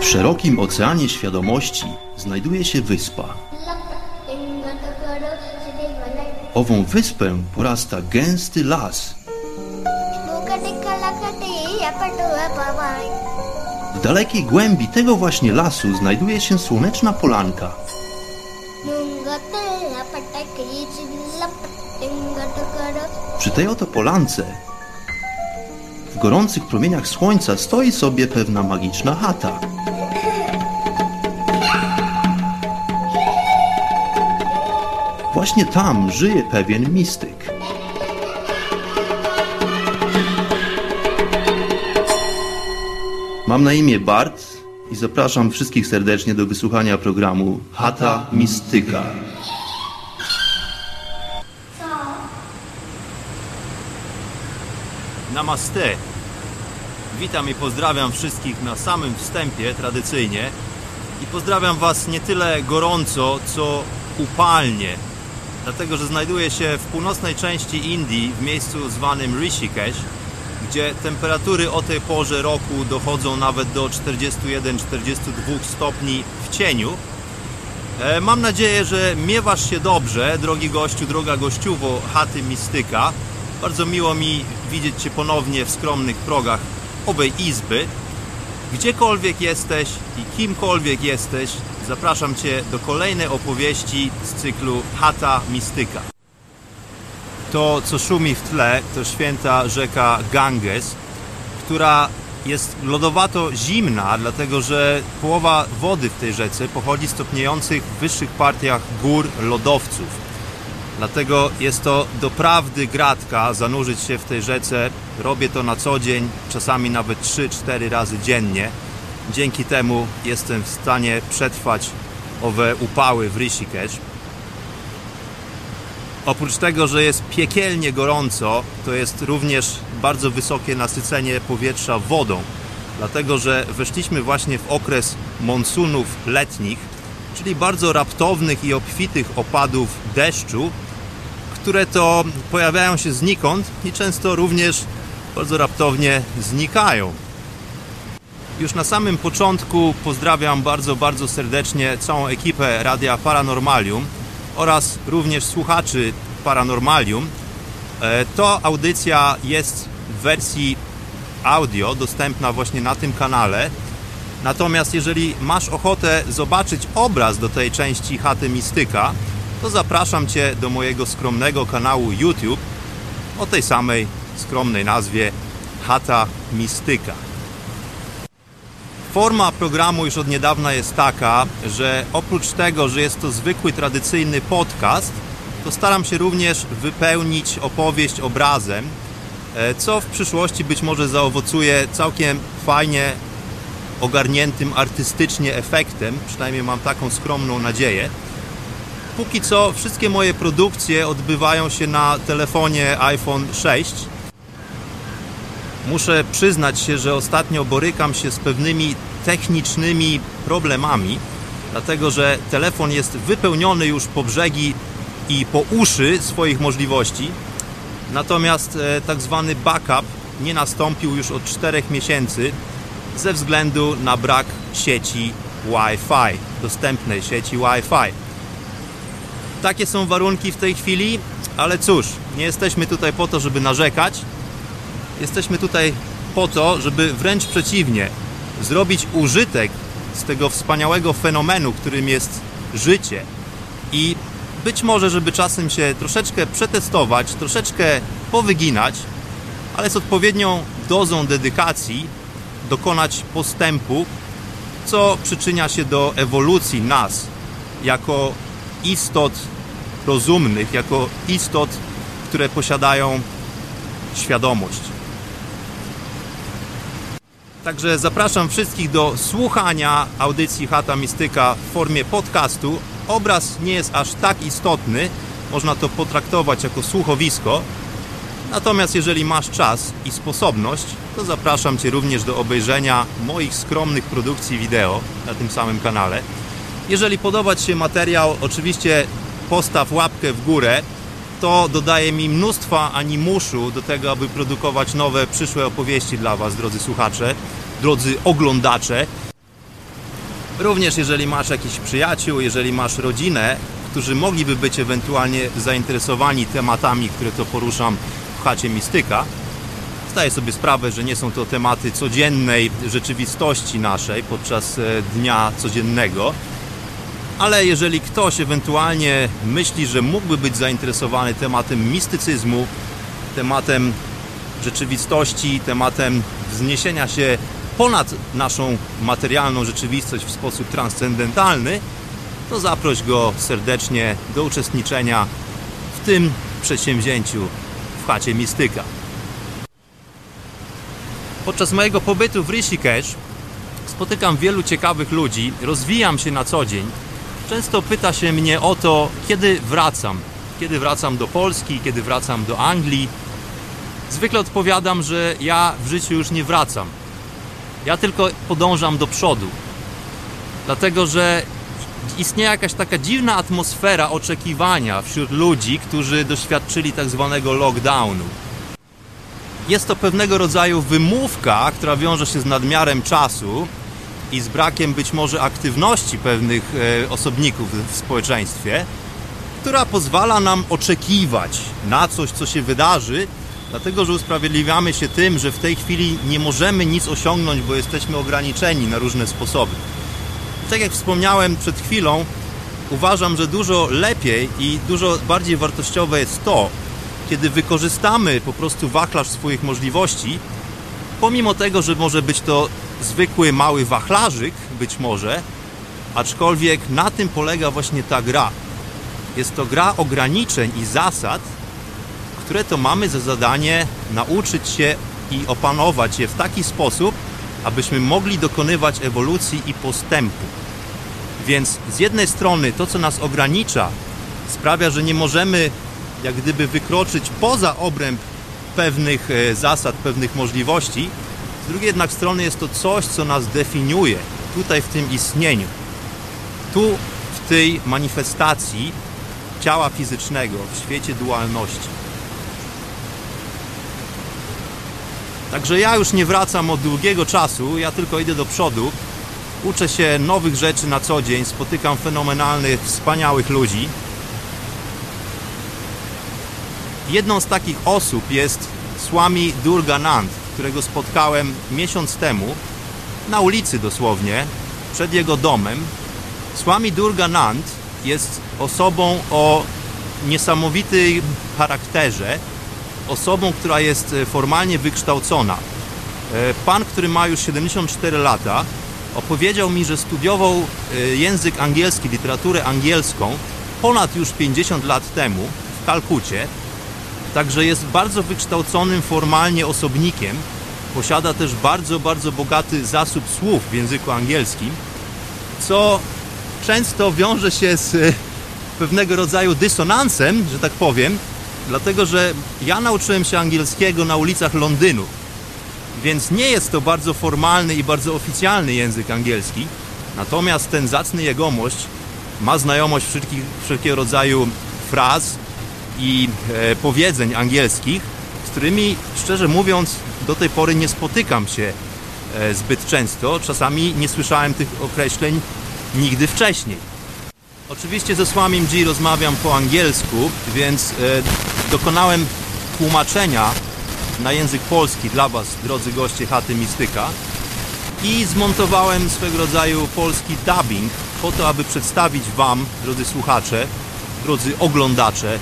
W szerokim oceanie świadomości znajduje się wyspa. Ową wyspę porasta gęsty las. W dalekiej głębi tego właśnie lasu znajduje się słoneczna polanka. Przy tej oto polance w gorących promieniach słońca stoi sobie pewna magiczna chata. Właśnie tam żyje pewien mistyk. Mam na imię Bart i zapraszam wszystkich serdecznie do wysłuchania programu Chata Mistyka. Namaste. Witam i pozdrawiam wszystkich na samym wstępie tradycyjnie. I pozdrawiam Was nie tyle gorąco, co upalnie. Dlatego, że znajduję się w północnej części Indii, w miejscu zwanym Rishikesh, gdzie temperatury o tej porze roku dochodzą nawet do 41-42 stopni w cieniu. E, Mam nadzieję, że miewasz się dobrze, drogi gościu, droga gościuwo chaty Mistyka. Bardzo miło mi widzieć Cię ponownie w skromnych progach owej izby. Gdziekolwiek jesteś i kimkolwiek jesteś, zapraszam Cię do kolejnej opowieści z cyklu Chata Mistyka. To, co szumi w tle, to święta rzeka Ganges, która jest lodowato zimna, dlatego że połowa wody w tej rzece pochodzi z topniejących w wyższych partiach gór lodowców. Dlatego jest to doprawdy gratka zanurzyć się w tej rzece. Robię to na co dzień, czasami nawet 3-4 razy dziennie. Dzięki temu jestem w stanie przetrwać owe upały w Rishikesh. Oprócz tego, że jest piekielnie gorąco, to jest również bardzo wysokie nasycenie powietrza wodą. Dlatego, że weszliśmy właśnie w okres monsunów letnich, czyli bardzo raptownych i obfitych opadów deszczu, które to pojawiają się znikąd i często również bardzo raptownie znikają. Już na samym początku pozdrawiam bardzo, bardzo serdecznie całą ekipę Radia Paranormalium oraz również słuchaczy Paranormalium. E, To audycja jest w wersji audio dostępna właśnie na tym kanale. Natomiast jeżeli masz ochotę zobaczyć obraz do tej części chaty Mistyka, to zapraszam Cię do mojego skromnego kanału YouTube o tej samej skromnej nazwie Chata Mistyka. Forma programu już od niedawna jest taka, że oprócz tego, że jest to zwykły, tradycyjny podcast, to staram się również wypełnić opowieść obrazem, e, co w przyszłości być może zaowocuje całkiem fajnie ogarniętym artystycznie efektem, przynajmniej mam taką skromną nadzieję. Póki co wszystkie moje produkcje odbywają się na telefonie iPhone 6. Muszę przyznać się, że ostatnio borykam się z pewnymi technicznymi problemami, dlatego że telefon jest wypełniony już po brzegi i po uszy swoich możliwości. Natomiast e, tak zwany backup nie nastąpił już od 4 miesięcy ze względu na brak sieci Wi-Fi, dostępnej sieci Wi-Fi. Takie są warunki w tej chwili, ale cóż, nie jesteśmy tutaj po to, żeby narzekać. Jesteśmy tutaj po to, żeby wręcz przeciwnie, zrobić użytek z tego wspaniałego fenomenu, którym jest życie i być może, żeby czasem się troszeczkę przetestować, troszeczkę powyginać, ale z odpowiednią dozą dedykacji dokonać postępu, co przyczynia się do ewolucji nas jako istot rozumnych, jako istot, które posiadają świadomość. Także zapraszam wszystkich do słuchania audycji Chata Mistyka w formie podcastu. Obraz nie jest aż tak istotny, można to potraktować jako słuchowisko. Natomiast jeżeli masz czas i sposobność, to zapraszam Cię również do obejrzenia moich skromnych produkcji wideo na tym samym kanale. Jeżeli podoba Ci się materiał, oczywiście postaw łapkę w górę. To dodaje mi mnóstwa animuszu do tego, aby produkować nowe, przyszłe opowieści dla Was, drodzy słuchacze, drodzy oglądacze. Również jeżeli masz jakichś przyjaciół, jeżeli masz rodzinę, którzy mogliby być ewentualnie zainteresowani tematami, które to poruszam w chacie Mistyka, zdaję sobie sprawę, że nie są to tematy codziennej rzeczywistości naszej podczas e, dnia codziennego, ale jeżeli ktoś ewentualnie myśli, że mógłby być zainteresowany tematem mistycyzmu, tematem rzeczywistości, tematem wzniesienia się ponad naszą materialną rzeczywistość w sposób transcendentalny, to zaproś go serdecznie do uczestniczenia w tym przedsięwzięciu w chacie Mistyka. Podczas mojego pobytu w Rishikesh spotykam wielu ciekawych ludzi, rozwijam się na co dzień. Często pyta się mnie o to, kiedy wracam. Kiedy wracam do Polski, kiedy wracam do Anglii. Zwykle odpowiadam, że ja w życiu już nie wracam. Ja tylko podążam do przodu. Dlatego, że istnieje jakaś taka dziwna atmosfera oczekiwania wśród ludzi, którzy doświadczyli tak zwanego lockdownu. Jest to pewnego rodzaju wymówka, która wiąże się z nadmiarem czasu i z brakiem być może aktywności pewnych e, osobników w społeczeństwie, która pozwala nam oczekiwać na coś, co się wydarzy, dlatego że usprawiedliwiamy się tym, że w tej chwili nie możemy nic osiągnąć, bo jesteśmy ograniczeni na różne sposoby. Tak jak wspomniałem przed chwilą, uważam, że dużo lepiej i dużo bardziej wartościowe jest to, kiedy wykorzystamy po prostu wachlarz swoich możliwości, pomimo tego, że może być to zwykły mały wachlarzyk, być może, aczkolwiek na tym polega właśnie ta gra. Jest to gra ograniczeń i zasad, które to mamy za zadanie nauczyć się i opanować je w taki sposób, abyśmy mogli dokonywać ewolucji i postępu. Więc z jednej strony to, co nas ogranicza, sprawia, że nie możemy jak gdyby wykroczyć poza obręb pewnych e, zasad, pewnych możliwości. Z drugiej jednak strony jest to coś, co nas definiuje tutaj w tym istnieniu. Tu w tej manifestacji ciała fizycznego, w świecie dualności. Także ja już nie wracam od długiego czasu, ja tylko idę do przodu. Uczę się nowych rzeczy na co dzień, spotykam fenomenalnych, wspaniałych ludzi. Jedną z takich osób jest Swami Durganand, którego spotkałem miesiąc temu na ulicy dosłownie, przed jego domem. Swami Durganand jest osobą o niesamowitym charakterze, osobą, która jest formalnie wykształcona. E, Pan, który ma już 74 lata, opowiedział mi, że studiował e, język angielski, literaturę angielską ponad już 50 lat temu w Kalkucie Także jest bardzo wykształconym formalnie osobnikiem. Posiada też bardzo, bardzo bogaty zasób słów w języku angielskim, co często wiąże się z e, pewnego rodzaju dysonansem, że tak powiem, dlatego że ja nauczyłem się angielskiego na ulicach Londynu, więc nie jest to bardzo formalny i bardzo oficjalny język angielski. Natomiast ten zacny jegomość ma znajomość wszelkiego rodzaju fraz, i e, powiedzeń angielskich, z którymi szczerze mówiąc do tej pory nie spotykam się e, zbyt często. Czasami nie słyszałem tych określeń nigdy wcześniej. Oczywiście ze Swamim G rozmawiam po angielsku, więc e, dokonałem tłumaczenia na język polski dla Was, drodzy goście chaty Mistyka i zmontowałem swego rodzaju polski dubbing po to, aby przedstawić Wam, drodzy słuchacze, drodzy oglądacze,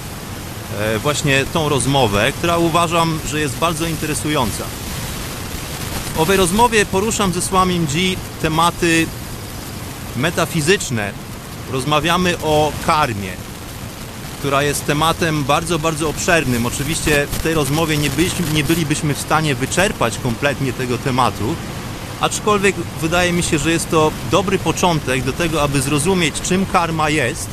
właśnie tą rozmowę, która uważam, że jest bardzo interesująca. W owej rozmowie poruszam ze Słamim G tematy metafizyczne. Rozmawiamy o karmie, która jest tematem bardzo, bardzo obszernym. Oczywiście w tej rozmowie nie, byliśmy, nie bylibyśmy w stanie wyczerpać kompletnie tego tematu, aczkolwiek wydaje mi się, że jest to dobry początek do tego, aby zrozumieć, czym karma jest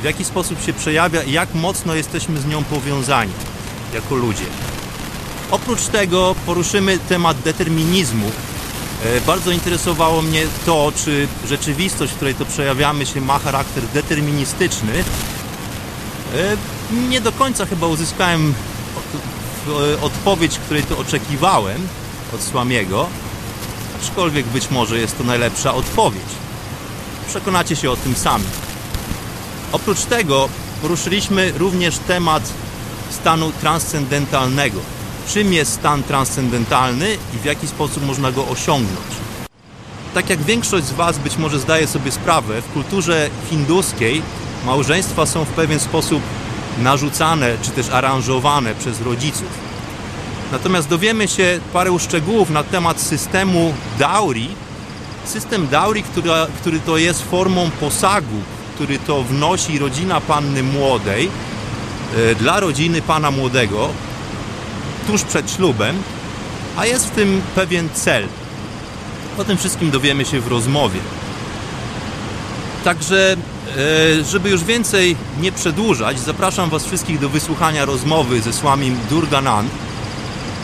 w jaki sposób się przejawia i jak mocno jesteśmy z nią powiązani jako ludzie. Oprócz tego poruszymy temat determinizmu. E, bardzo interesowało mnie to, czy rzeczywistość, w której to przejawiamy się, ma charakter deterministyczny. E, nie do końca chyba uzyskałem odpowiedź, której to oczekiwałem od Słamiego, aczkolwiek być może jest to najlepsza odpowiedź. przekonacie się o tym sami. Oprócz tego poruszyliśmy również temat stanu transcendentalnego. Czym jest stan transcendentalny i w jaki sposób można go osiągnąć? Tak jak większość z Was być może zdaje sobie sprawę, w kulturze hinduskiej małżeństwa są w pewien sposób narzucane czy też aranżowane przez rodziców. Natomiast dowiemy się parę szczegółów na temat systemu dowry. System dowry, która, który to jest formą posagu, który to wnosi rodzina panny młodej e, dla rodziny pana młodego tuż przed ślubem, a jest w tym pewien cel. O tym wszystkim dowiemy się w rozmowie. Także, e, żeby już więcej nie przedłużać, zapraszam Was wszystkich do wysłuchania rozmowy ze Słamim Durganand.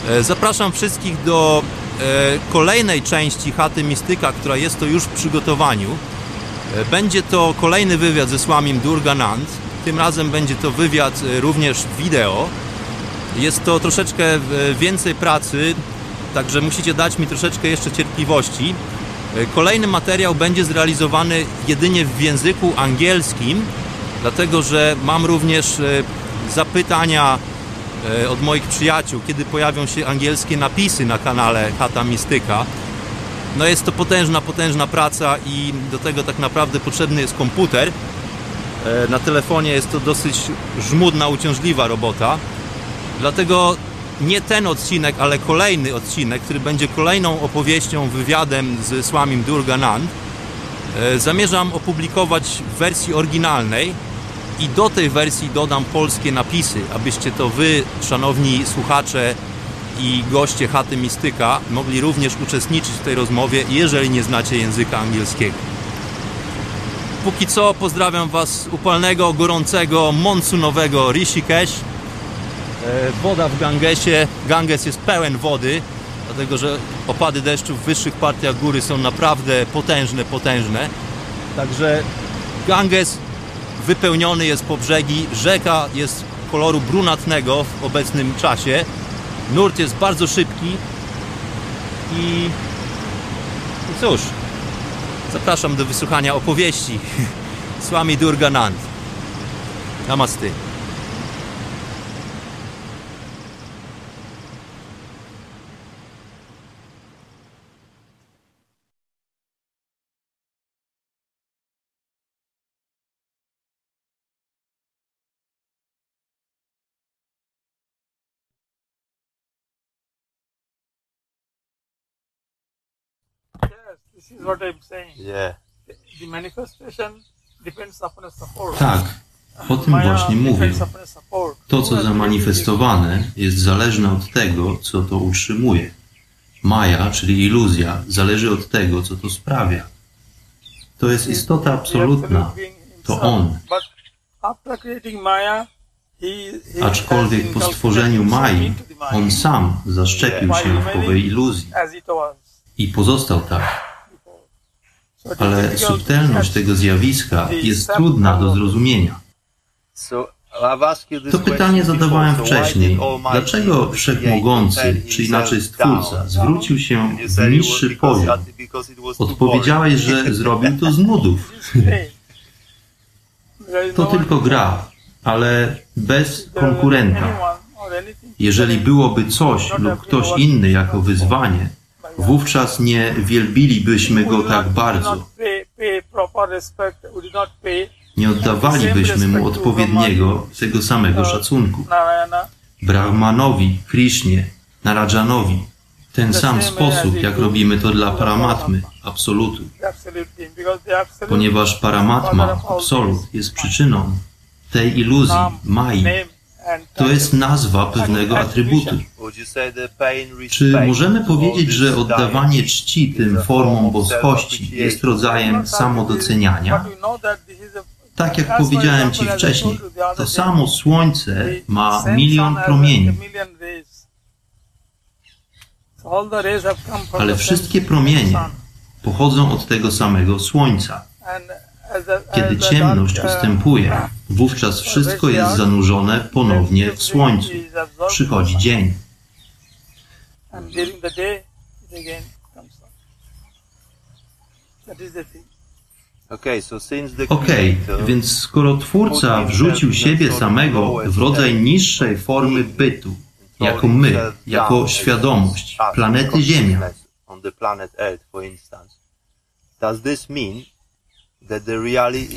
E, Zapraszam wszystkich do kolejnej części Chaty Mistyka, która jest to już w przygotowaniu. E, Będzie to kolejny wywiad ze Słamim Durganand. Tym razem będzie to wywiad e, również wideo. Jest to troszeczkę e, więcej pracy, także musicie dać mi troszeczkę jeszcze cierpliwości. Kolejny materiał będzie zrealizowany jedynie w języku angielskim, dlatego że mam również zapytania od moich przyjaciół, kiedy pojawią się angielskie napisy na kanale Chata Mistyka. No jest to potężna, potężna praca i do tego tak naprawdę potrzebny jest komputer. E, Na telefonie jest to dosyć żmudna, uciążliwa robota. Dlatego nie ten odcinek, ale kolejny odcinek, który będzie kolejną opowieścią, wywiadem z Słamim Durganand, e, zamierzam opublikować w wersji oryginalnej i do tej wersji dodam polskie napisy, abyście to wy, szanowni słuchacze i goście Chaty Mistyka, mogli również uczestniczyć w tej rozmowie, jeżeli nie znacie języka angielskiego. Póki co pozdrawiam Was z upalnego, gorącego, monsunowego Rishikesh. E, Woda w Gangesie. Ganges jest pełen wody, dlatego że opady deszczu w wyższych partiach góry są naprawdę potężne, potężne. Także Ganges wypełniony jest po brzegi. Rzeka jest koloru brunatnego w obecnym czasie. Nurt jest bardzo szybki. I, i cóż, zapraszam do wysłuchania opowieści Swami Durganand. Namaste. This is what I'm saying. Yeah. The manifestation depends upon a support. Tak, o tym właśnie mówię. To, co zamanifestowane, jest zależne od tego, co to utrzymuje. Maja, czyli iluzja, zależy od tego, co to sprawia. To jest istota absolutna. To on. Aczkolwiek po stworzeniu Maya on sam zaszczepił się w owej iluzji i pozostał tak. before. So it is Ale subtelność tego zjawiska jest trudna do zrozumienia. To pytanie zadawałem wcześniej. Dlaczego Wszechmogący, czy inaczej Stwórca, zwrócił się w niższy poziom? Odpowiedziałeś, że zrobił to z nudów. To tylko gra, ale bez konkurenta. Jeżeli byłoby coś lub ktoś inny jako wyzwanie, wówczas nie wielbilibyśmy go tak bardzo. Nie oddawalibyśmy mu odpowiedniego, tego samego szacunku. Brahmanowi, Krishnie, Narajanowi. Ten sam sposób, jak robimy to dla Paramatmy, Absolutu. Ponieważ Paramatma, Absolut, jest przyczyną tej iluzji, Mai. To jest nazwa pewnego atrybutu. Czy możemy powiedzieć, że oddawanie czci tym formom boskości jest rodzajem samodoceniania? Tak jak powiedziałem Ci wcześniej, to samo Słońce ma milion promieni, ale wszystkie promienie pochodzą od tego samego Słońca. Kiedy ciemność ustępuje, wówczas wszystko jest zanurzone ponownie w Słońcu. Przychodzi dzień. Okay, Okej, creator więc skoro Twórca wrzucił siebie samego w rodzaj niższej formy bytu, jako my, jako świadomość, planety Ziemia,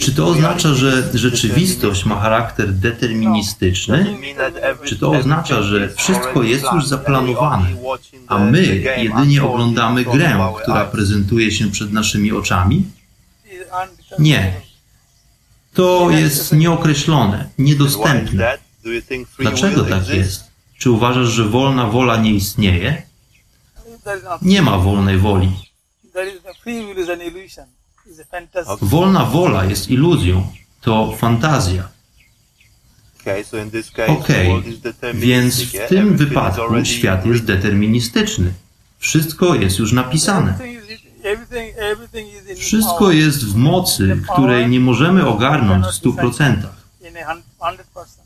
czy to oznacza, że rzeczywistość ma charakter deterministyczny? Czy to oznacza, że wszystko jest już zaplanowane, a my jedynie oglądamy grę, która prezentuje się przed naszymi oczami? Nie. To jest nieokreślone, niedostępne. Dlaczego tak jest? Czy uważasz, że wolna wola nie istnieje? Nie ma wolnej woli. Wolna wola jest iluzją. To fantazja. Okej, więc w tym wypadku świat jest deterministyczny. Wszystko jest już napisane. Wszystko jest w mocy, której nie możemy ogarnąć w stu procentach. In a hun- 100%.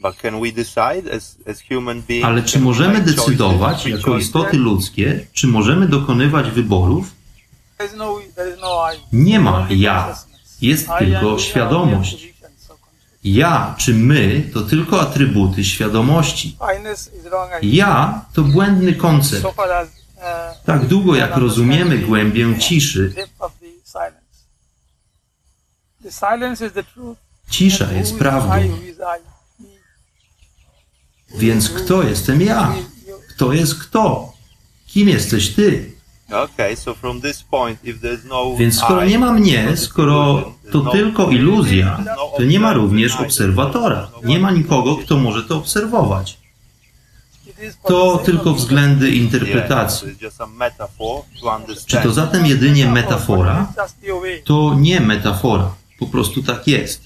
But can we decide as, as human beings? Ale czy możemy decydować jako istoty ludzkie, czy możemy dokonywać wyborów? Nie ma ja. Jest tylko świadomość. Ja czy my to tylko atrybuty świadomości. Ja to błędny koncept. Uh, Tak długo jak rozumiemy głębię ciszy, the truth. cisza jest prawdą. Więc kto jestem ja? Kto jest kto? Kim jesteś ty? Okay, so from this point, if there's no Więc skoro nie ma mnie, no skoro to no- tylko iluzja, no to nie ma również obserwatora. Nie ma nikogo, kto może to obserwować. To tylko względy interpretacji. Czy to zatem jedynie metafora? To nie metafora. Po prostu tak jest.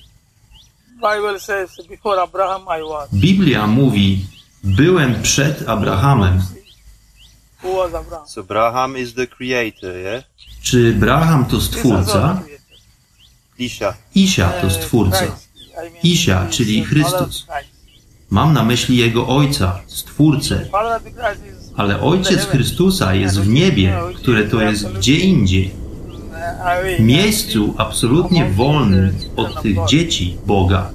Biblia mówi, byłem przed Abrahamem. Who was Abraham? So Abraham is the creator, yeah? Czy Braham to stwórca? Isha. Isia to Uh, stwórca. Christ. I mean, Isia, he is czyli Chrystus. Mam na myśli jego ojca, stwórcę. Ale ojciec. Chrystusa jest w niebie, które to jest gdzie indziej. Miejscu absolutnie wolnym od tych dzieci Boga.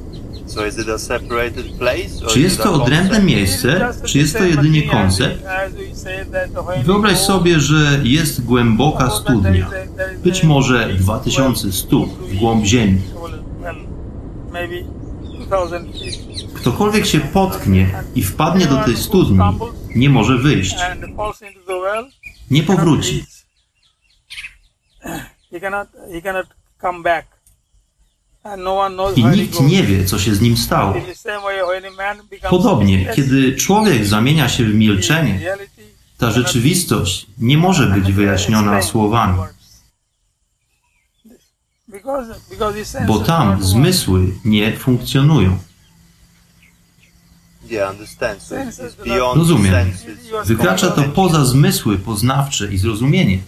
So is it a separated place? or Czy is jest to odrębne miejsce, czy jest to jedynie koncept? Wyobraź sobie, że jest głęboka studnia, być może 2100 w głąb ziemi. Ktokolwiek się potknie i wpadnie do tej studni, nie może wyjść, nie powróci. No I nikt nie wie, co się z nim stało. Podobnie, kiedy człowiek zamienia się w milczenie, ta rzeczywistość nie może być wyjaśniona słowami, bo tam zmysły nie funkcjonują. Rozumiem. Wykracza to poza zmysły poznawcze i zrozumienie.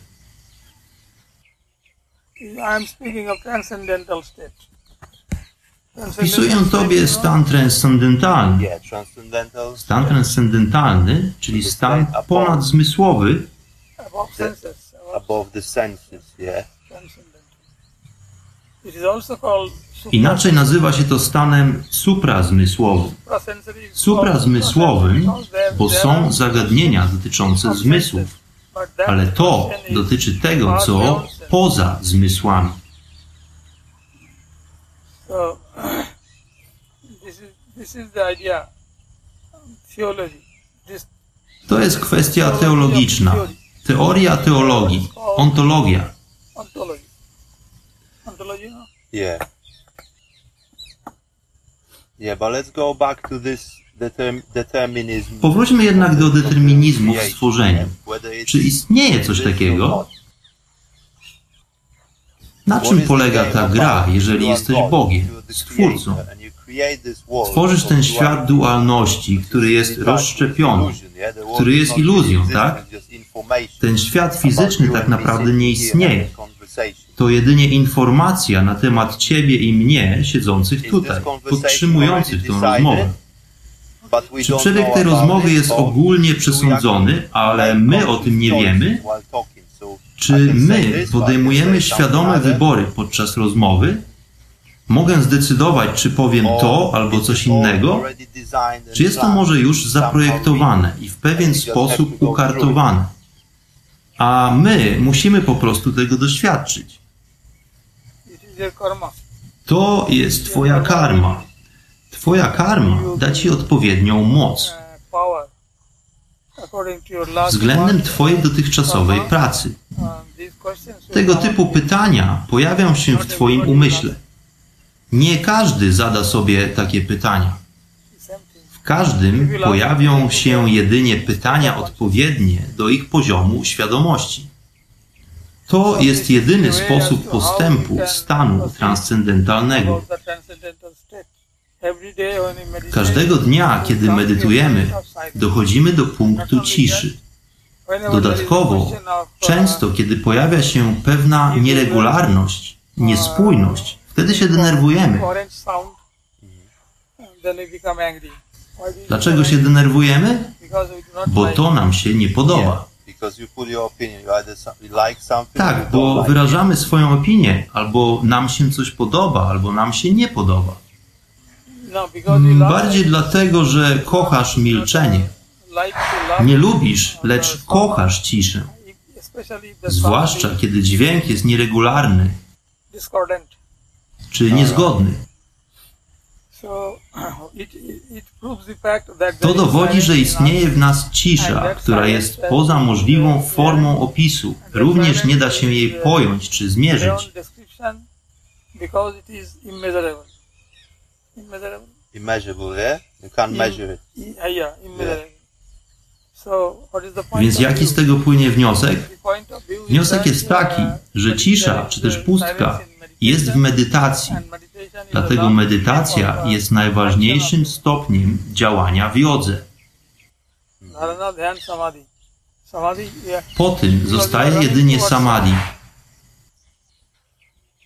I'm speaking of transcendental state. Wpisuję tobie stan transcendentalny. Stan transcendentalny, czyli stan ponadzmysłowy, inaczej nazywa się to stanem suprazmysłowym. Suprazmysłowym, bo są zagadnienia dotyczące zmysłów, ale to dotyczy tego, co poza zmysłami. This is, this is the idea. Theology. This To jest kwestia teologiczna, teoria teologii, ontologia. ontology. Ontology? Yeah. Yeah, but let's go back to this determ- determinism. Powróćmy jednak do determinizmu w stworzeniu. Czy istnieje coś takiego? Na czym polega ta gra, jeżeli jesteś Bogiem, Stwórcą? Tworzysz ten świat dualności, który jest rozszczepiony, który jest iluzją, tak? Ten świat fizyczny tak naprawdę nie istnieje. To jedynie informacja na temat ciebie i mnie siedzących tutaj, podtrzymujących tę rozmowę. Czy przebieg tej rozmowy jest ogólnie przesądzony, ale my o tym nie wiemy? Czy my podejmujemy świadome wybory podczas rozmowy? Mogę zdecydować, czy powiem to albo coś innego? Czy jest to może już zaprojektowane i w pewien sposób ukartowane? A my musimy po prostu tego doświadczyć. To jest Twoja karma. Twoja karma da Ci odpowiednią moc względem. Twojej dotychczasowej pracy. Tego typu pytania pojawią się w Twoim umyśle. Nie każdy zada sobie takie pytania. W każdym pojawią się jedynie pytania odpowiednie do ich poziomu świadomości. To jest jedyny sposób postępu stanu transcendentalnego. Każdego dnia, kiedy silence. dochodzimy do punktu ciszy. Dodatkowo, często kiedy pojawia się pewna nieregularność, niespójność, wtedy się denerwujemy. Dlaczego się denerwujemy? Bo to nam się nie podoba. Tak, bo wyrażamy swoją opinię, albo nam się coś podoba, albo nam się nie podoba. Bardziej dlatego, że kochasz milczenie. Nie lubisz, lecz kochasz ciszę. Zwłaszcza kiedy dźwięk jest nieregularny czy niezgodny. To dowodzi, że istnieje w nas cisza, która jest poza możliwą formą opisu. Również nie da się jej pojąć czy zmierzyć. beyond description because it is immeasurable. Immeasurable. Yeah? You can't measure it. Uh, yeah, immeasurable. So what is the point Więc of jaki view? z tego płynie wniosek? The point of view is Wniosek jest taki, uh, że cisza czy też pustka jest w medytacji. Dlatego the medytacja of, uh, jest najważniejszym stopniem działania w jodze. yeah. Po tym zostaje jedynie samadhi. So this is the highest goal.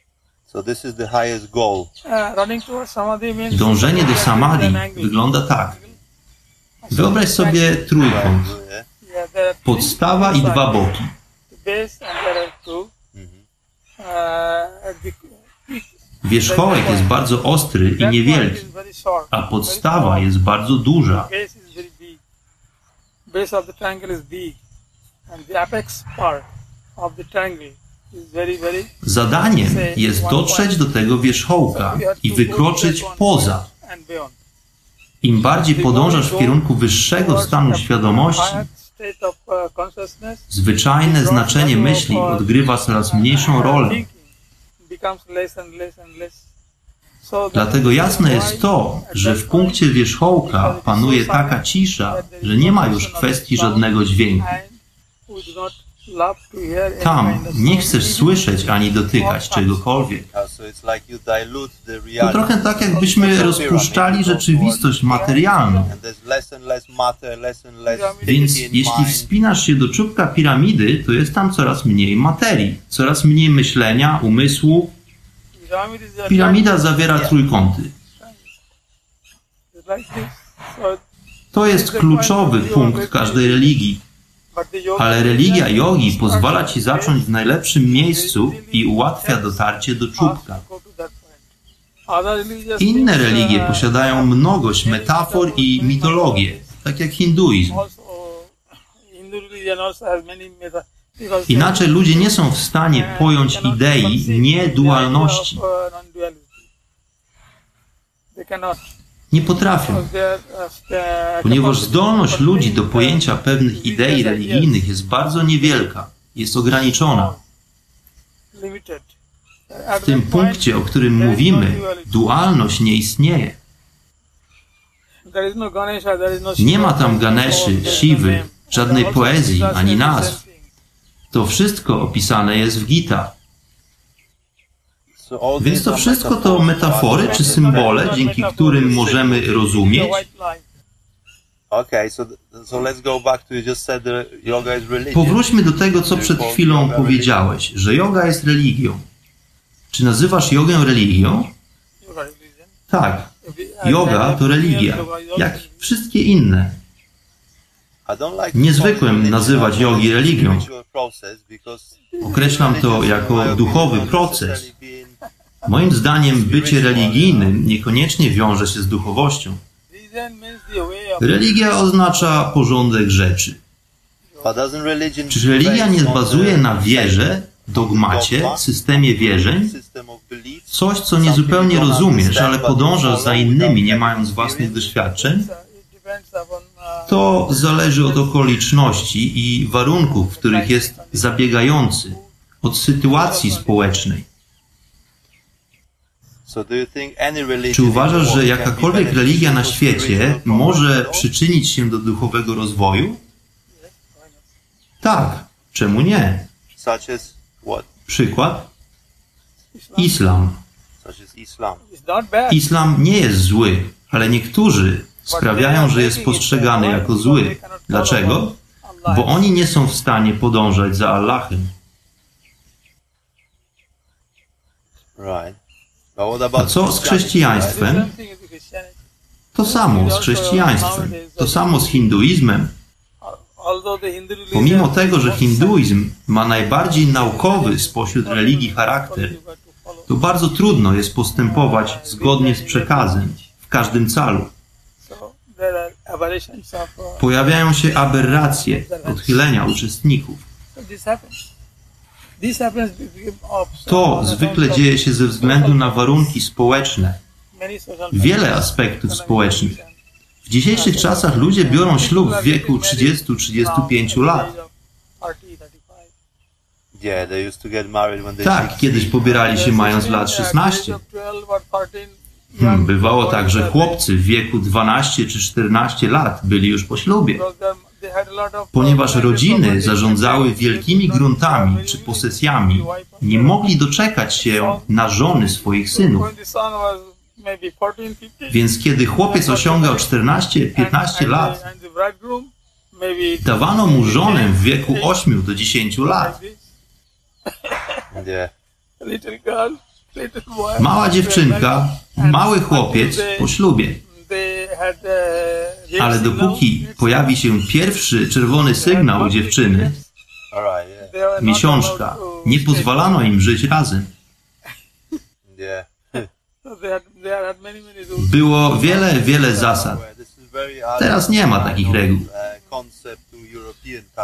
Uh, running towards samadhi means Dążenie do samadhi wygląda tak. Wyobraź sobie trójkąt. Podstawa i dwa boki. Mhm. Uh, Wierzchołek jest bardzo ostry i niewielki, a podstawa jest bardzo duża. Base of the triangle is big, and the apex part of the triangle. Zadaniem jest dotrzeć do tego wierzchołka i wykroczyć poza. Im bardziej podążasz w kierunku wyższego stanu świadomości, uh, zwyczajne znaczenie myśli odgrywa coraz mniejszą rolę. Dlatego jasne jest to, że w punkcie wierzchołka panuje taka cisza, że nie ma już kwestii żadnego dźwięku. Tam nie chcesz słyszeć ani dotykać czegokolwiek. To trochę tak, jakbyśmy rozpuszczali rzeczywistość materialną. Więc jeśli wspinasz się do czubka piramidy, to jest tam coraz mniej materii, coraz mniej myślenia, umysłu. Piramida zawiera trójkąty. To jest kluczowy punkt każdej religii. Ale religia jogi pozwala ci zacząć w najlepszym miejscu i ułatwia dotarcie do czubka. Inne religie posiadają mnogość metafor i mitologię, tak jak hinduizm. Inaczej ludzie nie są w stanie pojąć idei niedualności. Nie potrafią, ponieważ zdolność ludzi do pojęcia pewnych idei religijnych jest bardzo niewielka, jest ograniczona. W tym punkcie, o którym mówimy, dualność nie istnieje. Nie ma tam Ganeszy, Siwy, żadnej poezji ani nazw. To wszystko opisane jest w Gita. Więc to wszystko to metafory czy symbole, dzięki którym możemy rozumieć. Powróćmy do tego, co przed chwilą powiedziałeś, że yoga jest religią. Czy nazywasz jogę religią? Tak, yoga to religia, jak wszystkie inne. Niezwykłem nazywać jogi religią. Określam to jako duchowy proces. Moim zdaniem bycie religijnym niekoniecznie wiąże się z duchowością. Religia oznacza porządek rzeczy. Czyż religia nie bazuje na wierze, dogmacie, systemie wierzeń? Coś, co niezupełnie rozumiesz, ale podążasz za innymi, nie mając własnych doświadczeń? To zależy od okoliczności i warunków, w których jest zabiegający, od sytuacji społecznej. So do you think any religion Czy uważasz, że jakakolwiek religia na świecie może przyczynić się do duchowego rozwoju? Tak, czemu nie? Przykład? Islam. Islam nie jest zły, ale niektórzy sprawiają, że jest postrzegany jako zły. Dlaczego? Bo oni nie są w stanie podążać za Allahem. Right. A co z chrześcijaństwem? To samo z chrześcijaństwem, to samo z hinduizmem. Pomimo tego, że hinduizm ma najbardziej naukowy spośród religii charakter, to bardzo trudno jest postępować zgodnie z przekazem w każdym calu. Pojawiają się aberracje, odchylenia uczestników. To zwykle dzieje się ze względu na warunki społeczne, wiele aspektów społecznych. W dzisiejszych czasach ludzie biorą ślub w wieku 30-35 lat. Tak, kiedyś pobierali się mając lat 16. Hmm, bywało tak, że chłopcy w wieku 12 czy 14 lat byli już po ślubie. Ponieważ rodziny zarządzały wielkimi gruntami czy posesjami, nie mogli doczekać się na żony swoich synów. Więc kiedy chłopiec osiągał 14-15 lat, dawano mu żonę w wieku 8 do 10 lat. Mała dziewczynka, mały chłopiec po ślubie. Ale dopóki pojawi się pierwszy czerwony sygnał u dziewczyny, miesiączka, nie pozwalano im żyć razem. Było wiele, wiele zasad. Teraz nie ma takich reguł.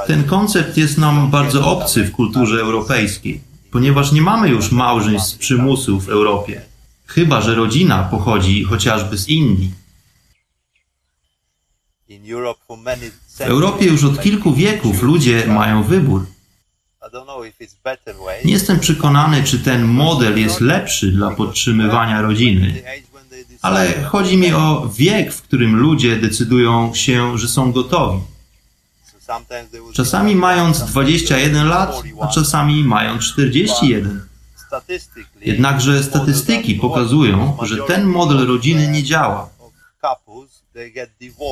Ten koncept jest nam bardzo obcy w kulturze europejskiej, ponieważ nie mamy już małżeństw z przymusu w Europie. Chyba, że rodzina pochodzi chociażby z Indii. W Europie już od kilku wieków ludzie mają wybór. Nie jestem przekonany, czy ten model jest lepszy dla podtrzymywania rodziny, ale chodzi mi o wiek, w którym ludzie decydują się, że są gotowi. Czasami mając 21 lat, a czasami mając 41. Jednakże statystyki pokazują, że ten model rodziny nie działa,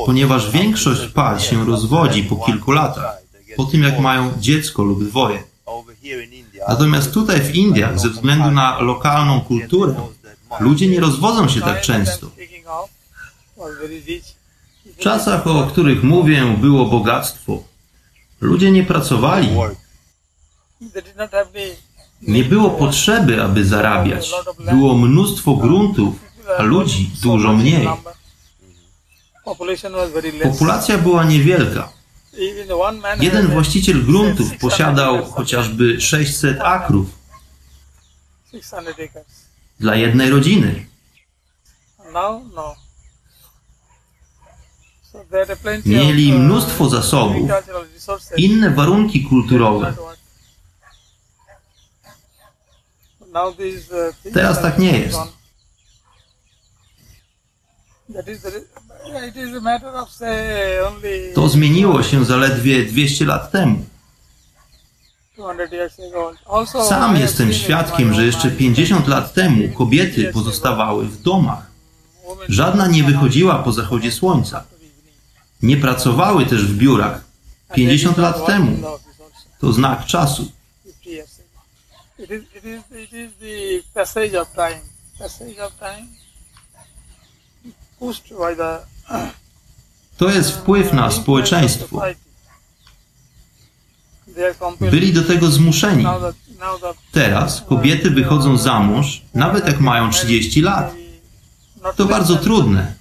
ponieważ większość par się rozwodzi po kilku latach, po tym jak mają dziecko lub dwoje. Natomiast tutaj w Indiach, ze względu na lokalną kulturę, ludzie nie rozwodzą się tak często. W czasach, o których mówię, było bogactwo. Ludzie nie pracowali. Nie było potrzeby, aby zarabiać. Było mnóstwo gruntów, a ludzi dużo mniej. Populacja była niewielka. Jeden właściciel gruntów posiadał chociażby 600 akrów dla jednej rodziny. Mieli mnóstwo zasobów, inne warunki kulturowe. Teraz tak nie jest. To zmieniło się zaledwie 200 lat temu. Sam jestem świadkiem, że jeszcze 50 lat temu kobiety pozostawały w domach. Żadna nie wychodziła po zachodzie słońca. Nie pracowały też w biurach. 50 lat temu to znak czasu. It is, it is, it is the passage of time. Passage of time To jest wpływ na społeczeństwo. Byli do tego zmuszeni. Teraz kobiety wychodzą za mąż, nawet jak mają 30 lat. To bardzo trudne.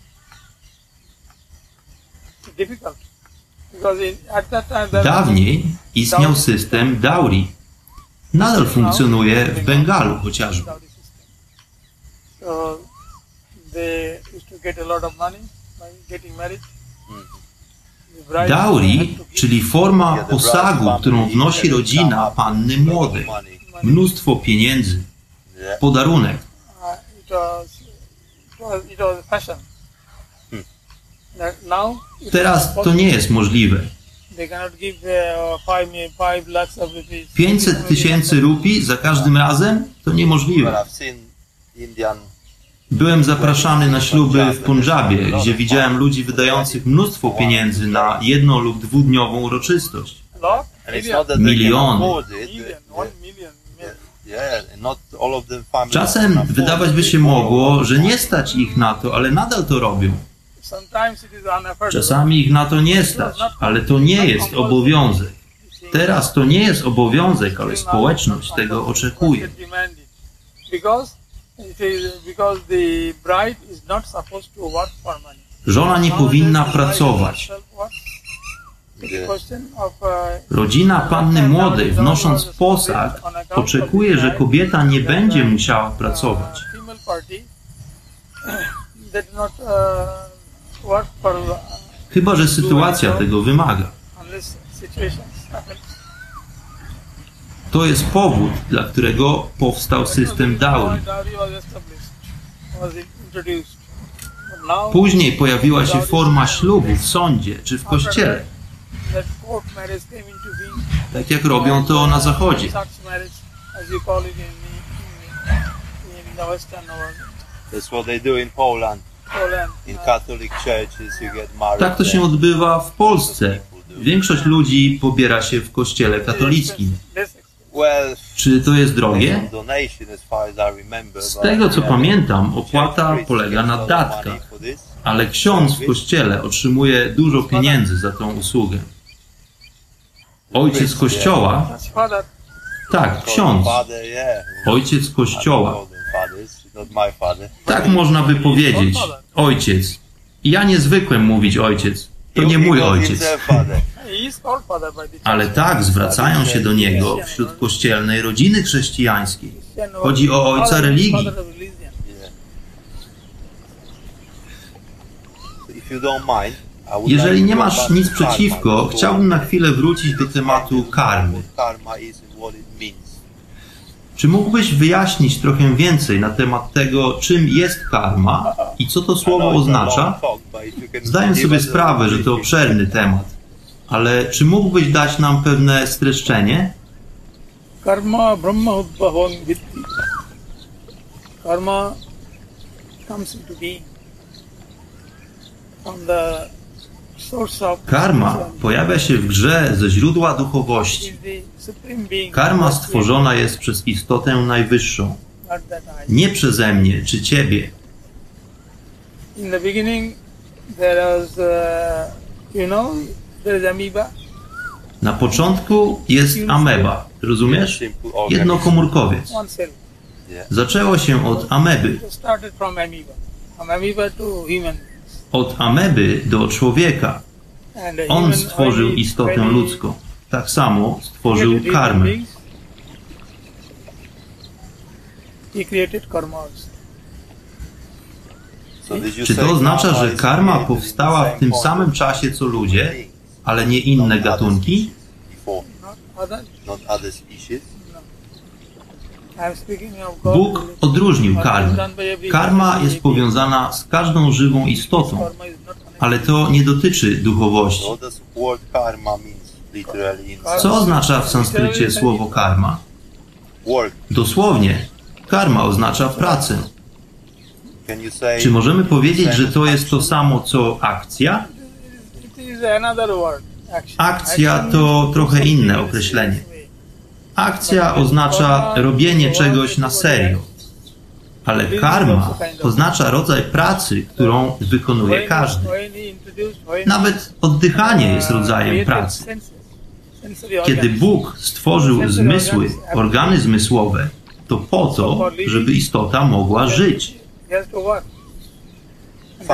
Dawniej istniał system dowry. Nadal funkcjonuje w Bengalu chociażby. They used to get a lot of money by getting married. The bride Dowry, give czyli forma posagu, którą wnosi rodzina panny młodej. Mnóstwo pieniędzy, podarunek. Hmm. Teraz to nie jest możliwe. They cannot give uh. 500 tysięcy rupii za każdym razem? To niemożliwe. Byłem zapraszany na śluby w Punjabie, gdzie widziałem ludzi wydających mnóstwo pieniędzy na jedną lub dwudniową uroczystość. Can Miliony. Czasem wydawać by się mogło, że nie stać ich na to, ale nadal to robią. Czasami ich na to nie stać, ale to nie jest obowiązek. Teraz to nie jest obowiązek, ale społeczność tego oczekuje. Żona nie powinna pracować. Yeah. Rodzina panny młodej, wnosząc posag, oczekuje, że kobieta nie będzie musiała pracować. Uh, uh, Chyba, że sytuacja tego wymaga. To jest powód, dla którego powstał system now Później pojawiła się forma ślubu w sądzie czy w kościele, tak jak robią to na zachodzie. Tak to się odbywa w Polsce. Większość ludzi pobiera się w kościele katolickim. Czy to jest drogie? Z tego co pamiętam, opłata polega na datkach, ale ksiądz w kościele otrzymuje dużo pieniędzy za tą usługę. Ojciec kościoła, tak, ksiądz, ojciec kościoła. Tak można by powiedzieć. Ojciec. Ja nie zwykłem mówić ojciec. To nie mój ojciec. Ale tak zwracają się do niego wśród kościelnej rodziny chrześcijańskiej. Chodzi o ojca religii. Jeżeli nie masz nic przeciwko, chciałbym na chwilę wrócić do tematu karmy. What karma is and what it means. Czy mógłbyś wyjaśnić trochę więcej na temat tego, czym jest karma i co to słowo oznacza? Zdaję sobie sprawę, że to obszerny temat, ale czy mógłbyś dać nam pewne streszczenie? Karma Brahma Udbhavan Vitti. Karma comes into being from the Karma pojawia się w grze ze źródła duchowości. Karma stworzona jest przez istotę najwyższą, nie przeze mnie czy ciebie. Uh. Na początku jest ameba, rozumiesz? Jednokomórkowiec. Zaczęło się od ameby. Od ameby do człowieka. On stworzył istotę ludzką. Tak samo stworzył karmę. Czy to oznacza, że karma powstała w tym samym czasie co ludzie, ale nie not inne other gatunki? Bóg odróżnił karmę. Karma jest powiązana z każdą żywą istotą, ale to nie dotyczy duchowości. Co oznacza w sanskrycie słowo karma? Dosłownie, karma oznacza pracę. Czy możemy powiedzieć, że to jest to samo co akcja? Akcja to trochę inne in określenie. Akcja oznacza robienie czegoś na serio. Ale karma oznacza rodzaj pracy, którą wykonuje każdy. Nawet oddychanie jest rodzajem pracy. Kiedy Bóg stworzył zmysły, organy zmysłowe, to po to, żeby istota mogła żyć.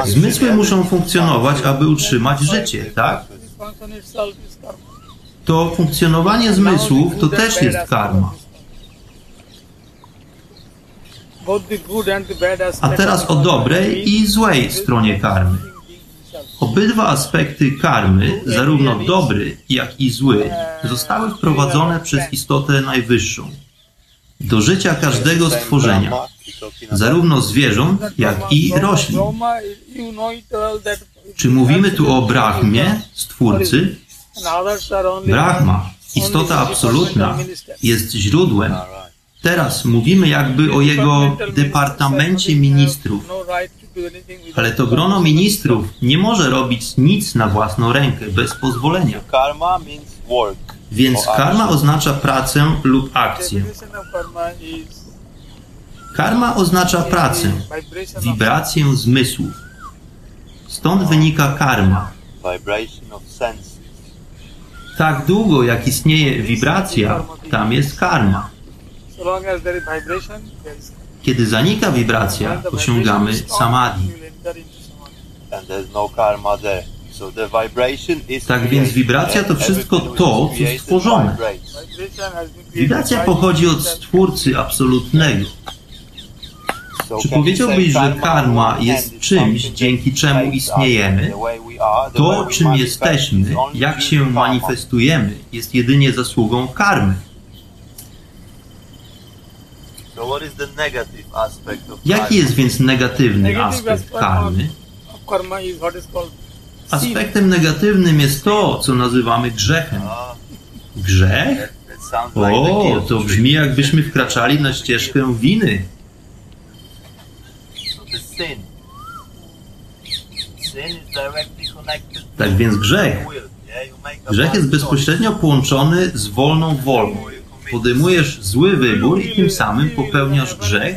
Zmysły muszą funkcjonować, aby utrzymać życie, tak? To funkcjonowanie zmysłów to też jest karma. A teraz o dobrej i złej stronie karmy. Obydwa aspekty karmy, zarówno dobry, jak i zły, zostały wprowadzone przez istotę najwyższą do życia każdego stworzenia, zarówno zwierząt, jak i roślin. Czy mówimy tu o Brahmie, Stwórcy? Brahma, istota absolutna, jest źródłem. Teraz mówimy jakby o jego departamencie ministrów, ale to grono ministrów nie może robić nic na własną rękę bez pozwolenia. Więc karma oznacza pracę lub akcję. Karma oznacza pracę, wibrację zmysłów. Stąd wynika karma. Tak długo jak istnieje wibracja, tam jest karma. Kiedy zanika wibracja, osiągamy samadhi. No Tak więc wibracja to wszystko to, co stworzone. Wibracja pochodzi od Stwórcy absolutnego. Czy powiedziałbyś, że karma jest czymś, dzięki czemu istniejemy? To, czym jesteśmy, jak się manifestujemy, jest jedynie zasługą karmy. Jaki jest więc negatywny aspekt karmy? Aspektem negatywnym jest to, co nazywamy grzechem. Ah, Grzech? O, to brzmi jakbyśmy wkraczali na ścieżkę winy. So the sin. Sin is directly connected to Tak więc grzech. Grzech jest bezpośrednio połączony z wolną wolą. Podejmujesz zły wybór i tym samym popełniasz grzech.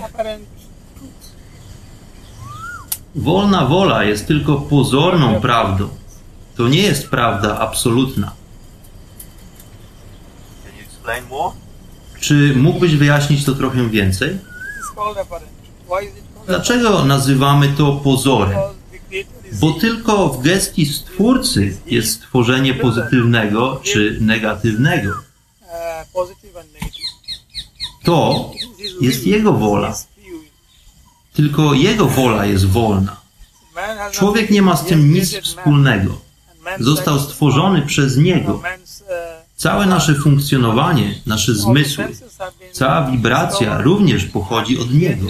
Wolna wola jest tylko pozorną prawdą. To nie jest prawda absolutna. Czy mógłbyś wyjaśnić to trochę więcej? Dlaczego nazywamy to pozorem? Because the creator is Bo tylko w gestii Stwórcy jest stworzenie pozytywnego czy negatywnego. To jest jego wola. Tylko jego wola jest wolna. Człowiek nie ma z tym nic wspólnego. Został stworzony przez niego. Całe nasze funkcjonowanie, nasze zmysły, cała wibracja również pochodzi od niego.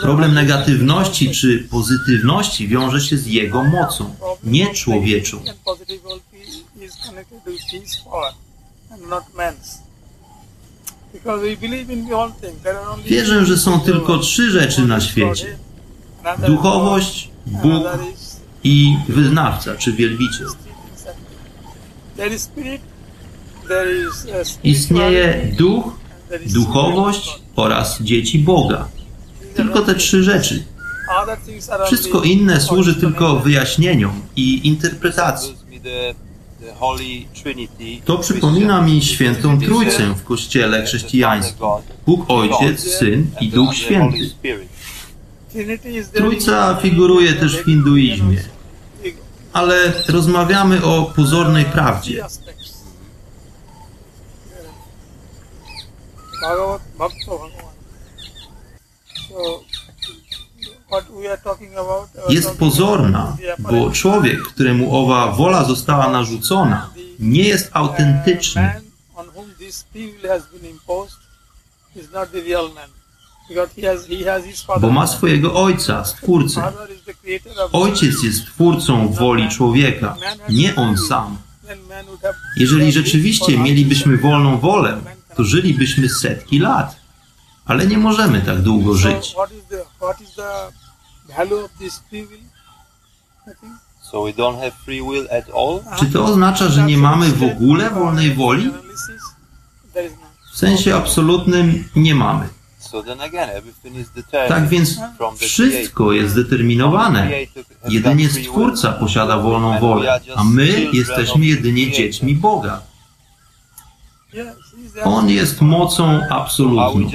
Problem negatywności czy pozytywności wiąże się z jego mocą, nie człowieczą. Wierzę, że są tylko trzy rzeczy na świecie. Duchowość, Bóg i wyznawca czy wielbiciel. Istnieje duch, duchowość oraz dzieci Boga. Tylko te trzy rzeczy. Wszystko inne służy tylko wyjaśnieniom i interpretacji. To przypomina mi świętą Trójcę w kościele chrześcijańskim. Bóg Ojciec, Syn i Duch Święty. Trójca figuruje też w hinduizmie, ale rozmawiamy o pozornej prawdzie. aspects. Jest talking pozorna, bo człowiek, któremu owa wola została narzucona, nie jest autentyczny. bo ma swojego ojca, stwórcę. Ojciec jest twórcą woli człowieka, nie on sam. Jeżeli rzeczywiście mielibyśmy wolną wolę, to żylibyśmy setki lat. Ale nie możemy tak długo żyć. All? Czy to oznacza, że nie mamy w ogóle wolnej woli? W sensie absolutnym nie mamy. Tak więc the wszystko jest zdeterminowane. Jedynie Stwórca posiada wolną wolę, a my jesteśmy jedynie dziećmi Boga. On jest mocą absolutną.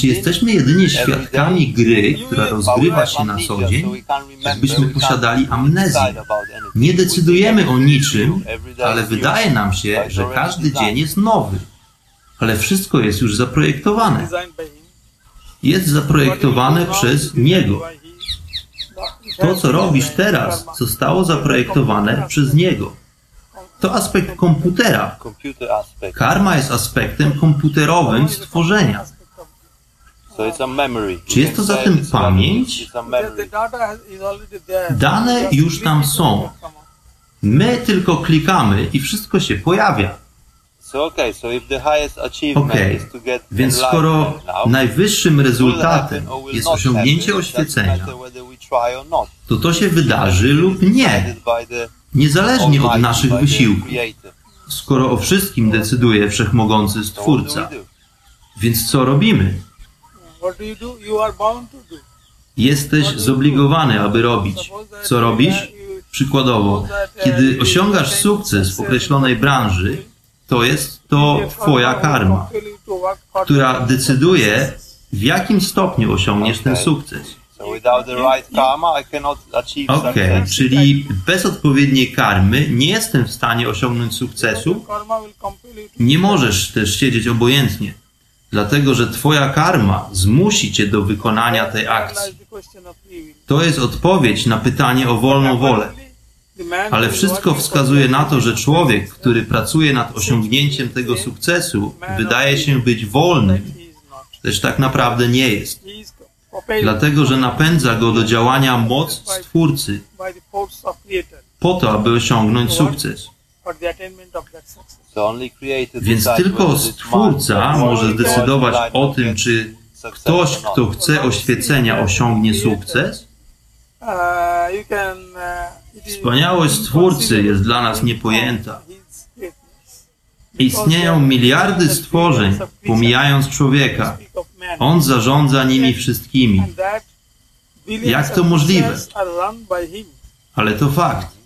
Czy jesteśmy jedynie świadkami gry, która rozgrywa się na co dzień? Jakbyśmy posiadali amnezję. Nie decydujemy o niczym, ale wydaje nam się, że każdy dzień jest nowy. Ale wszystko jest już zaprojektowane. Jest zaprojektowane przez Niego. To, co robisz teraz, zostało zaprojektowane przez Niego. To aspekt komputera. Karma jest aspektem komputerowym stworzenia. Czy jest to zatem pamięć? Dane już tam są. My tylko klikamy i wszystko się pojawia. Okay, Więc skoro najwyższym rezultatem jest osiągnięcie oświecenia, to to się wydarzy lub nie, niezależnie od naszych wysiłków, skoro o wszystkim decyduje wszechmogący Stwórca. Więc co robimy? Jesteś zobligowany, aby robić. Co robisz? Przykładowo, kiedy osiągasz sukces w określonej branży, to jest to Twoja karma, która decyduje, w jakim stopniu osiągniesz ten sukces. So without the right karma, I cannot achieve Okej, success. czyli bez odpowiedniej karmy nie jestem w stanie osiągnąć sukcesu, nie możesz też siedzieć obojętnie, dlatego że Twoja karma zmusi Cię do wykonania tej akcji. To jest odpowiedź na pytanie o wolną wolę. Ale wszystko wskazuje na to, że człowiek, który pracuje nad osiągnięciem tego sukcesu, wydaje się być wolnym, lecz tak naprawdę nie jest. Dlatego, że napędza go do działania moc Stwórcy po to, aby osiągnąć sukces. Więc tylko Stwórca może zdecydować o tym, czy ktoś, kto chce oświecenia, osiągnie sukces. Wspaniałość Stwórcy jest dla nas niepojęta. Istnieją miliardy stworzeń, pomijając człowieka. On zarządza nimi wszystkimi. Jak to możliwe? Ale to fakt,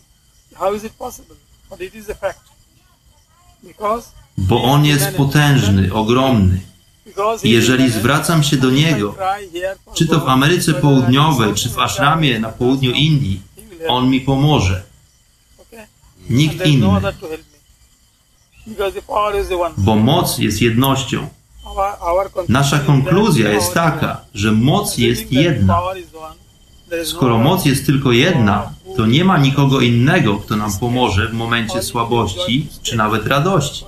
bo on jest potężny, ogromny. Jeżeli zwracam się do niego, czy to w Ameryce Południowej, czy w Ashramie na południu Indii, on mi pomoże. Nikt inny, bo moc jest jednością. Nasza konkluzja jest taka, że moc jest jedna. Skoro moc jest tylko jedna, to nie ma nikogo innego, kto nam pomoże w momencie słabości czy nawet radości.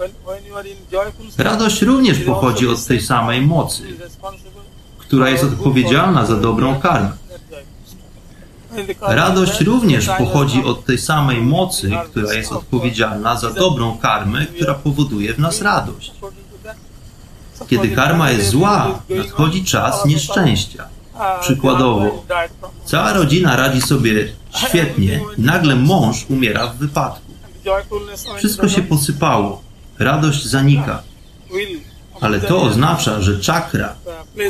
Radość również pochodzi od tej samej mocy, która jest odpowiedzialna za dobrą karmę. Radość również pochodzi od tej samej mocy, która jest odpowiedzialna za dobrą karmę, która powoduje w nas radość. Kiedy karma jest zła, nadchodzi czas nieszczęścia. Przykładowo, cała rodzina radzi sobie świetnie nagle mąż umiera w wypadku. Wszystko się posypało, radość zanika, ale to oznacza, że czakra,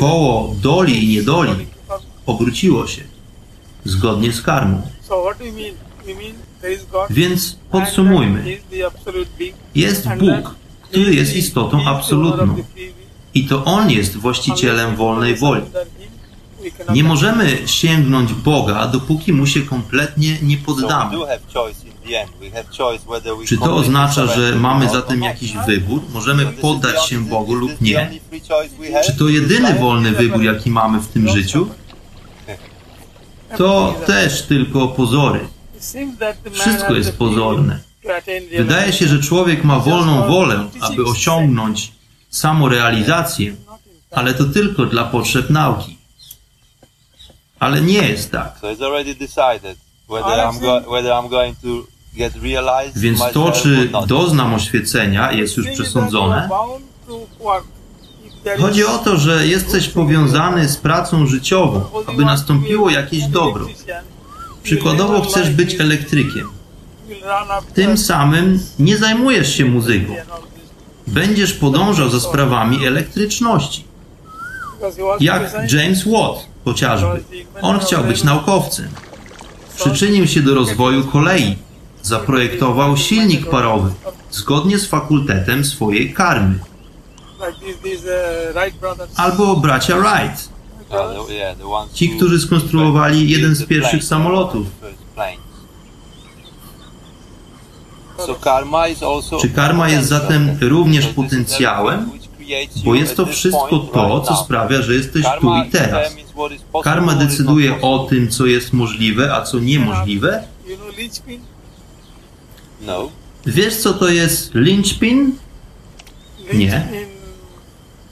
koło doli i niedoli obróciło się zgodnie z karmą. Więc podsumujmy. Jest Bóg, który jest istotą absolutną i to On jest właścicielem wolnej woli. Nie możemy sięgnąć Boga, dopóki mu się kompletnie nie poddamy. Czy to oznacza, że mamy zatem jakiś wybór? Możemy poddać się Bogu lub nie? Czy to jedyny wolny wybór, jaki mamy w tym życiu? To też tylko pozory. Wszystko jest pozorne. Wydaje się, że człowiek ma wolną wolę, aby osiągnąć samorealizację, ale to tylko dla potrzeb nauki. Ale nie jest tak. Więc to, czy doznam oświecenia, jest już przesądzone. Chodzi o to, że jesteś powiązany z pracą życiową, aby nastąpiło jakieś dobro. Przykładowo chcesz być elektrykiem. Tym samym nie zajmujesz się muzyką. Będziesz podążał za sprawami elektryczności. Jak James Watt chociażby. On chciał być naukowcem. Przyczynił się do rozwoju kolei. Zaprojektował silnik parowy zgodnie z fakultetem swojej karmy. Albo bracia Wright, Uh, ci, którzy skonstruowali jeden z pierwszych planes, samolotów. Czy karma jest zatem również potencjałem? Bo jest to wszystko to, co sprawia, że jesteś tu i teraz. Karma decyduje o tym, co jest możliwe, a co niemożliwe. No. Wiesz, co to jest linchpin? Nie.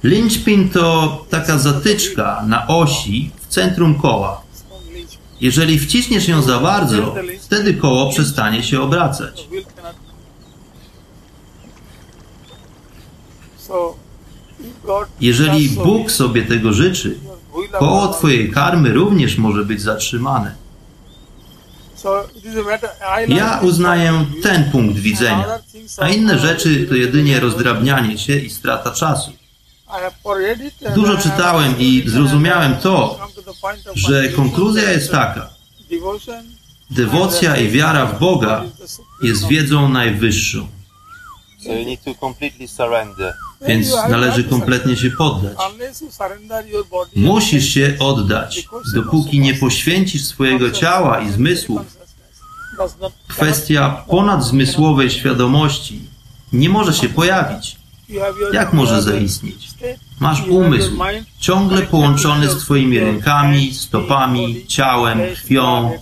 Linchpin, to taka zatyczka na osi w centrum koła. Jeżeli wciśniesz ją za bardzo, wtedy koło przestanie się obracać. Jeżeli Bóg sobie tego życzy, koło twojej karmy również może być zatrzymane. Ja uznaję ten punkt widzenia, a inne rzeczy to jedynie rozdrabnianie się i strata czasu. Dużo czytałem i zrozumiałem to, że konkluzja jest taka. Dewocja i wiara w Boga jest wiedzą najwyższą, więc należy kompletnie się poddać. Musisz się oddać, dopóki nie poświęcisz swojego ciała i zmysłów. Kwestia ponadzmysłowej świadomości nie może się pojawić. Jak może zaistnieć? Masz umysł, ciągle połączony z Twoimi rękami, stopami, ciałem, krwią,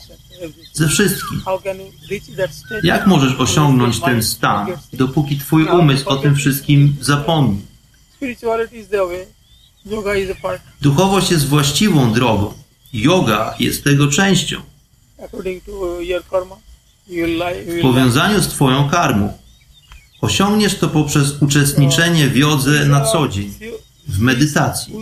ze wszystkim. Jak możesz osiągnąć ten stan, dopóki Twój umysł o tym wszystkim zapomni? Duchowość jest właściwą drogą. Yoga jest tego częścią. W powiązaniu z Twoją karmą. Osiągniesz to poprzez uczestniczenie w jodze na co dzień, w medytacji.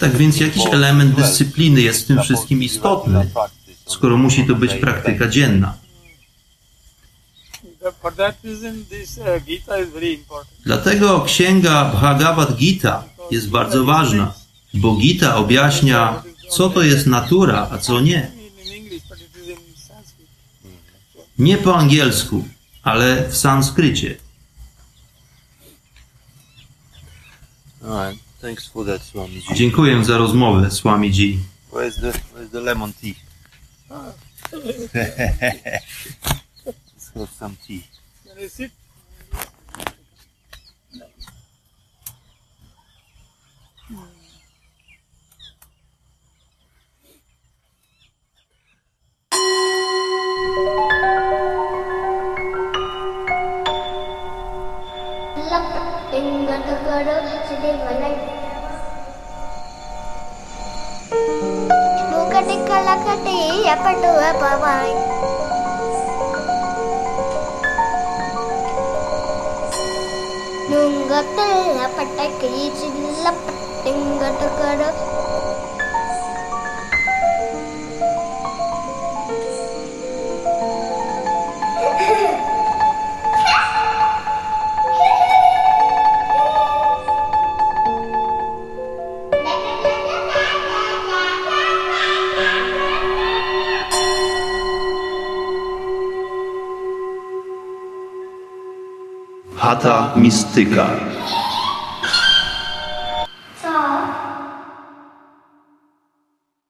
Tak więc jakiś element dyscypliny jest w tym wszystkim istotny, skoro musi to być praktyka dzienna. Dlatego księga Bhagavad Gita jest bardzo ważna, bo Gita objaśnia, co to jest natura, a co nie. Nie po angielsku, ale w sanskrycie. Alright, thanks for that, Swamiji. Dziękuję za rozmowę, Swamiji. Where's the where's the lemon tea? Let's have some tea. Can you sit? ಲಪ್ಪೆಂಗಟುಗಡು ಸಿಡಿಮನೆ ಮುಕಟಿ ಕಲಕಟಿ ಎಪಟುವ ಪವಾಯ್ ചില്ലറ പട്ട കൈ ചില്ല പട്ടിങ്കട Hata mistyka.